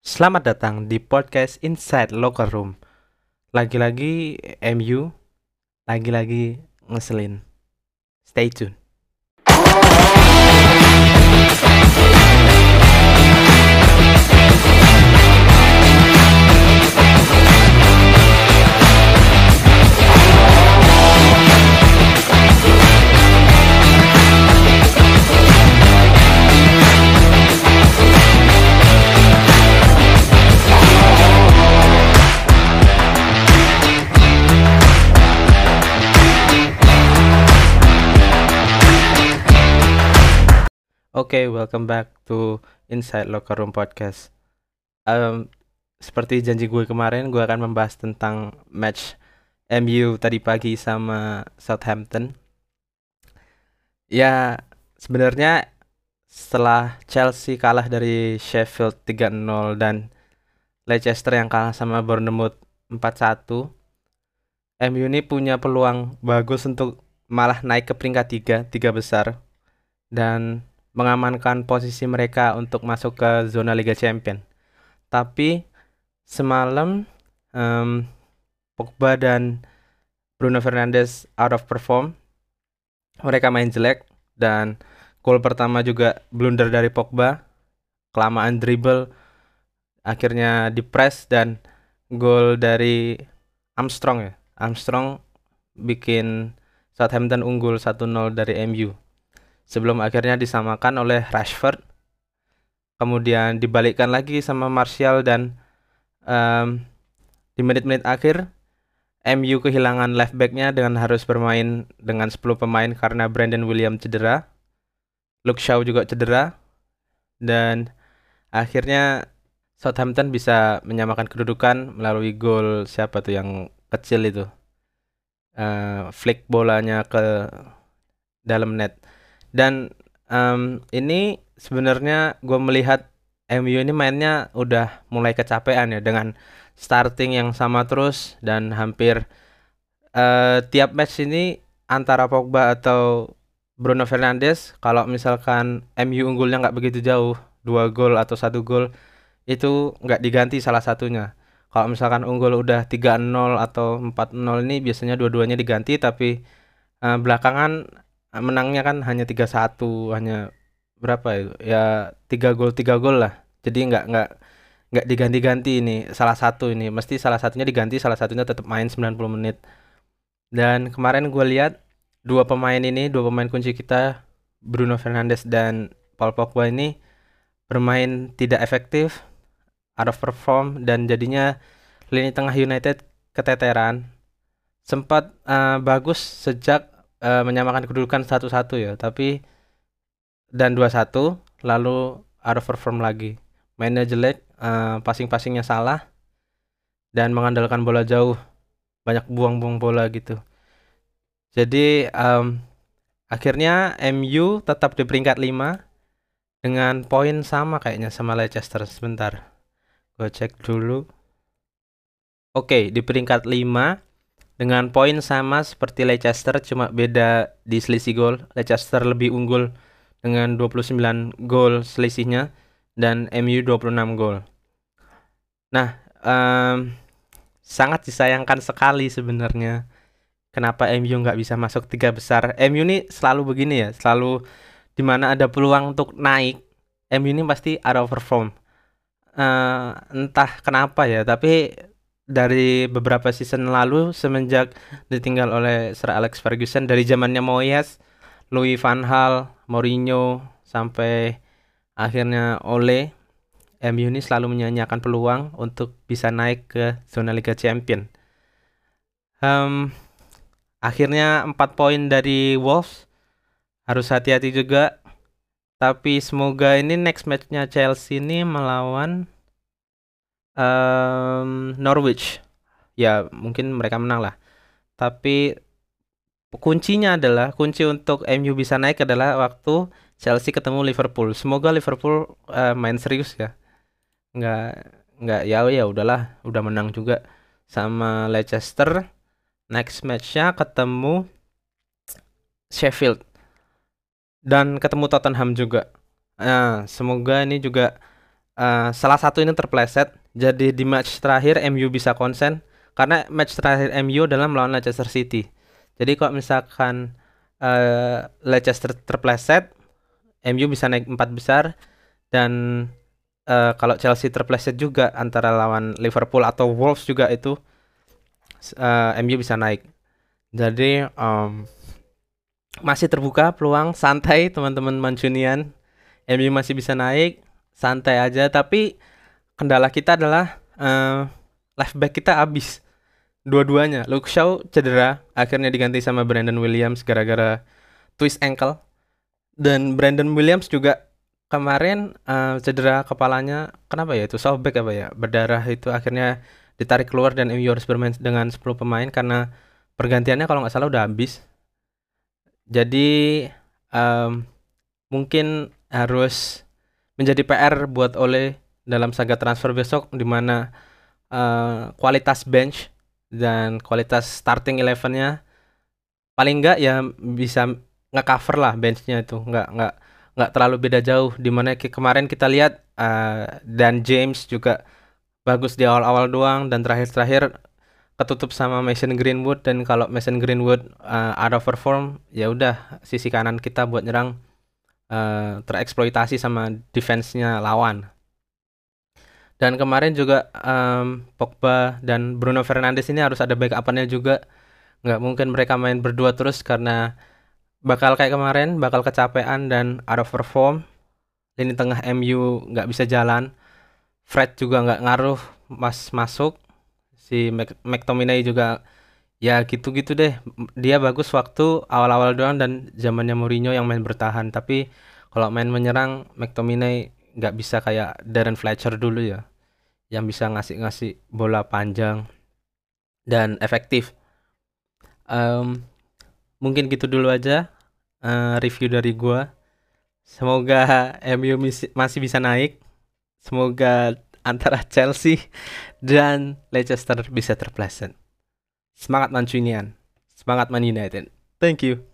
Selamat datang di podcast Inside Locker Room. Lagi-lagi MU, lagi-lagi ngeselin. Stay tune. Oke, welcome back to Inside Locker Room Podcast. Um, seperti janji gue kemarin, gue akan membahas tentang match MU tadi pagi sama Southampton. Ya, sebenarnya setelah Chelsea kalah dari Sheffield 3-0 dan Leicester yang kalah sama Bournemouth 4-1, MU ini punya peluang bagus untuk malah naik ke peringkat 3, tiga besar. Dan mengamankan posisi mereka untuk masuk ke zona Liga Champion. Tapi semalam um, Pogba dan Bruno Fernandes out of perform. Mereka main jelek dan gol pertama juga blunder dari Pogba. Kelamaan dribble akhirnya di press dan gol dari Armstrong ya. Armstrong bikin Southampton unggul 1-0 dari MU sebelum akhirnya disamakan oleh Rashford. Kemudian dibalikkan lagi sama Martial dan um, di menit-menit akhir MU kehilangan left backnya dengan harus bermain dengan 10 pemain karena Brandon William cedera. Luke Shaw juga cedera. Dan akhirnya Southampton bisa menyamakan kedudukan melalui gol siapa tuh yang kecil itu. Uh, flick bolanya ke dalam net dan um, ini sebenarnya gue melihat MU ini mainnya udah mulai kecapean ya dengan starting yang sama terus dan hampir uh, tiap match ini antara Pogba atau Bruno Fernandes kalau misalkan MU unggulnya nggak begitu jauh dua gol atau satu gol itu nggak diganti salah satunya. Kalau misalkan unggul udah 3-0 atau 4-0 ini biasanya dua-duanya diganti tapi uh, belakangan menangnya kan hanya tiga satu hanya berapa ya? Ya tiga gol tiga gol lah. Jadi nggak nggak nggak diganti-ganti ini salah satu ini. Mesti salah satunya diganti salah satunya tetap main 90 menit. Dan kemarin gue lihat dua pemain ini dua pemain kunci kita Bruno Fernandes dan Paul Pogba ini bermain tidak efektif out of perform dan jadinya lini tengah United keteteran. Sempat uh, bagus sejak uh, menyamakan kedudukan satu-satu ya, tapi dan dua satu lalu out of perform lagi. Mainnya jelek, uh, passing-passingnya salah dan mengandalkan bola jauh. Banyak buang-buang bola gitu. Jadi um, akhirnya MU tetap di peringkat 5 dengan poin sama kayaknya sama Leicester sebentar. Gue cek dulu. Oke, di peringkat 5 dengan poin sama seperti Leicester cuma beda di selisih gol. Leicester lebih unggul dengan 29 gol selisihnya dan MU 26 gol. Nah, um, sangat disayangkan sekali sebenarnya kenapa MU nggak bisa masuk tiga besar. MU ini selalu begini ya, selalu di mana ada peluang untuk naik, MU ini pasti out of perform. Uh, entah kenapa ya, tapi dari beberapa season lalu semenjak ditinggal oleh Sir Alex Ferguson dari zamannya Moyes, Louis van Gaal, Mourinho sampai akhirnya Ole MU ini selalu menyanyiakan peluang untuk bisa naik ke zona Liga Champion. Um, akhirnya 4 poin dari Wolves harus hati-hati juga. Tapi semoga ini next matchnya Chelsea ini melawan um, Norwich. Ya mungkin mereka menang lah. Tapi kuncinya adalah kunci untuk MU bisa naik adalah waktu Chelsea ketemu Liverpool. Semoga Liverpool uh, main serius ya. Nggak nggak ya ya udahlah udah menang juga sama Leicester. Next matchnya ketemu Sheffield dan ketemu Tottenham juga. Nah semoga ini juga uh, salah satu ini terpleset. Jadi di match terakhir MU bisa konsen karena match terakhir MU dalam melawan Leicester City. Jadi kalau misalkan uh, Leicester terpleset, MU bisa naik empat besar dan uh, kalau Chelsea terpleset juga antara lawan Liverpool atau Wolves juga itu uh, MU bisa naik. Jadi um, masih terbuka peluang santai teman-teman Mancunian. MU masih bisa naik, santai aja tapi kendala kita adalah uh, left back kita habis. Dua-duanya. Luke Shaw cedera, akhirnya diganti sama Brandon Williams gara-gara twist ankle. Dan Brandon Williams juga kemarin uh, cedera kepalanya. Kenapa ya itu sobek apa ya? Berdarah itu akhirnya ditarik keluar dan MU harus bermain dengan 10 pemain karena pergantiannya kalau nggak salah udah habis jadi um, mungkin harus menjadi PR buat Ole dalam saga transfer besok di mana uh, kualitas bench dan kualitas starting elevennya paling enggak ya bisa nge-cover lah benchnya itu. Nggak nggak nggak terlalu beda jauh. Di mana kemarin kita lihat uh, dan James juga bagus di awal-awal doang dan terakhir-terakhir ketutup sama Mason Greenwood. Dan kalau Mason Greenwood uh, out of perform ya udah sisi kanan kita buat nyerang uh, tereksploitasi sama defense-nya lawan. Dan kemarin juga um, Pogba dan Bruno Fernandes ini harus ada backup-nya juga. Nggak mungkin mereka main berdua terus karena bakal kayak kemarin, bakal kecapean dan out of perform. Lini tengah MU nggak bisa jalan. Fred juga nggak ngaruh mas masuk si McTominay juga ya gitu-gitu deh dia bagus waktu awal-awal doang dan zamannya Mourinho yang main bertahan tapi kalau main menyerang McTominay nggak bisa kayak Darren Fletcher dulu ya yang bisa ngasih-ngasih bola panjang dan efektif um, mungkin gitu dulu aja uh, review dari gua semoga MU masih bisa naik semoga antara Chelsea dan Leicester bisa terpleset. Semangat Mancunian. Semangat Man United. Thank you.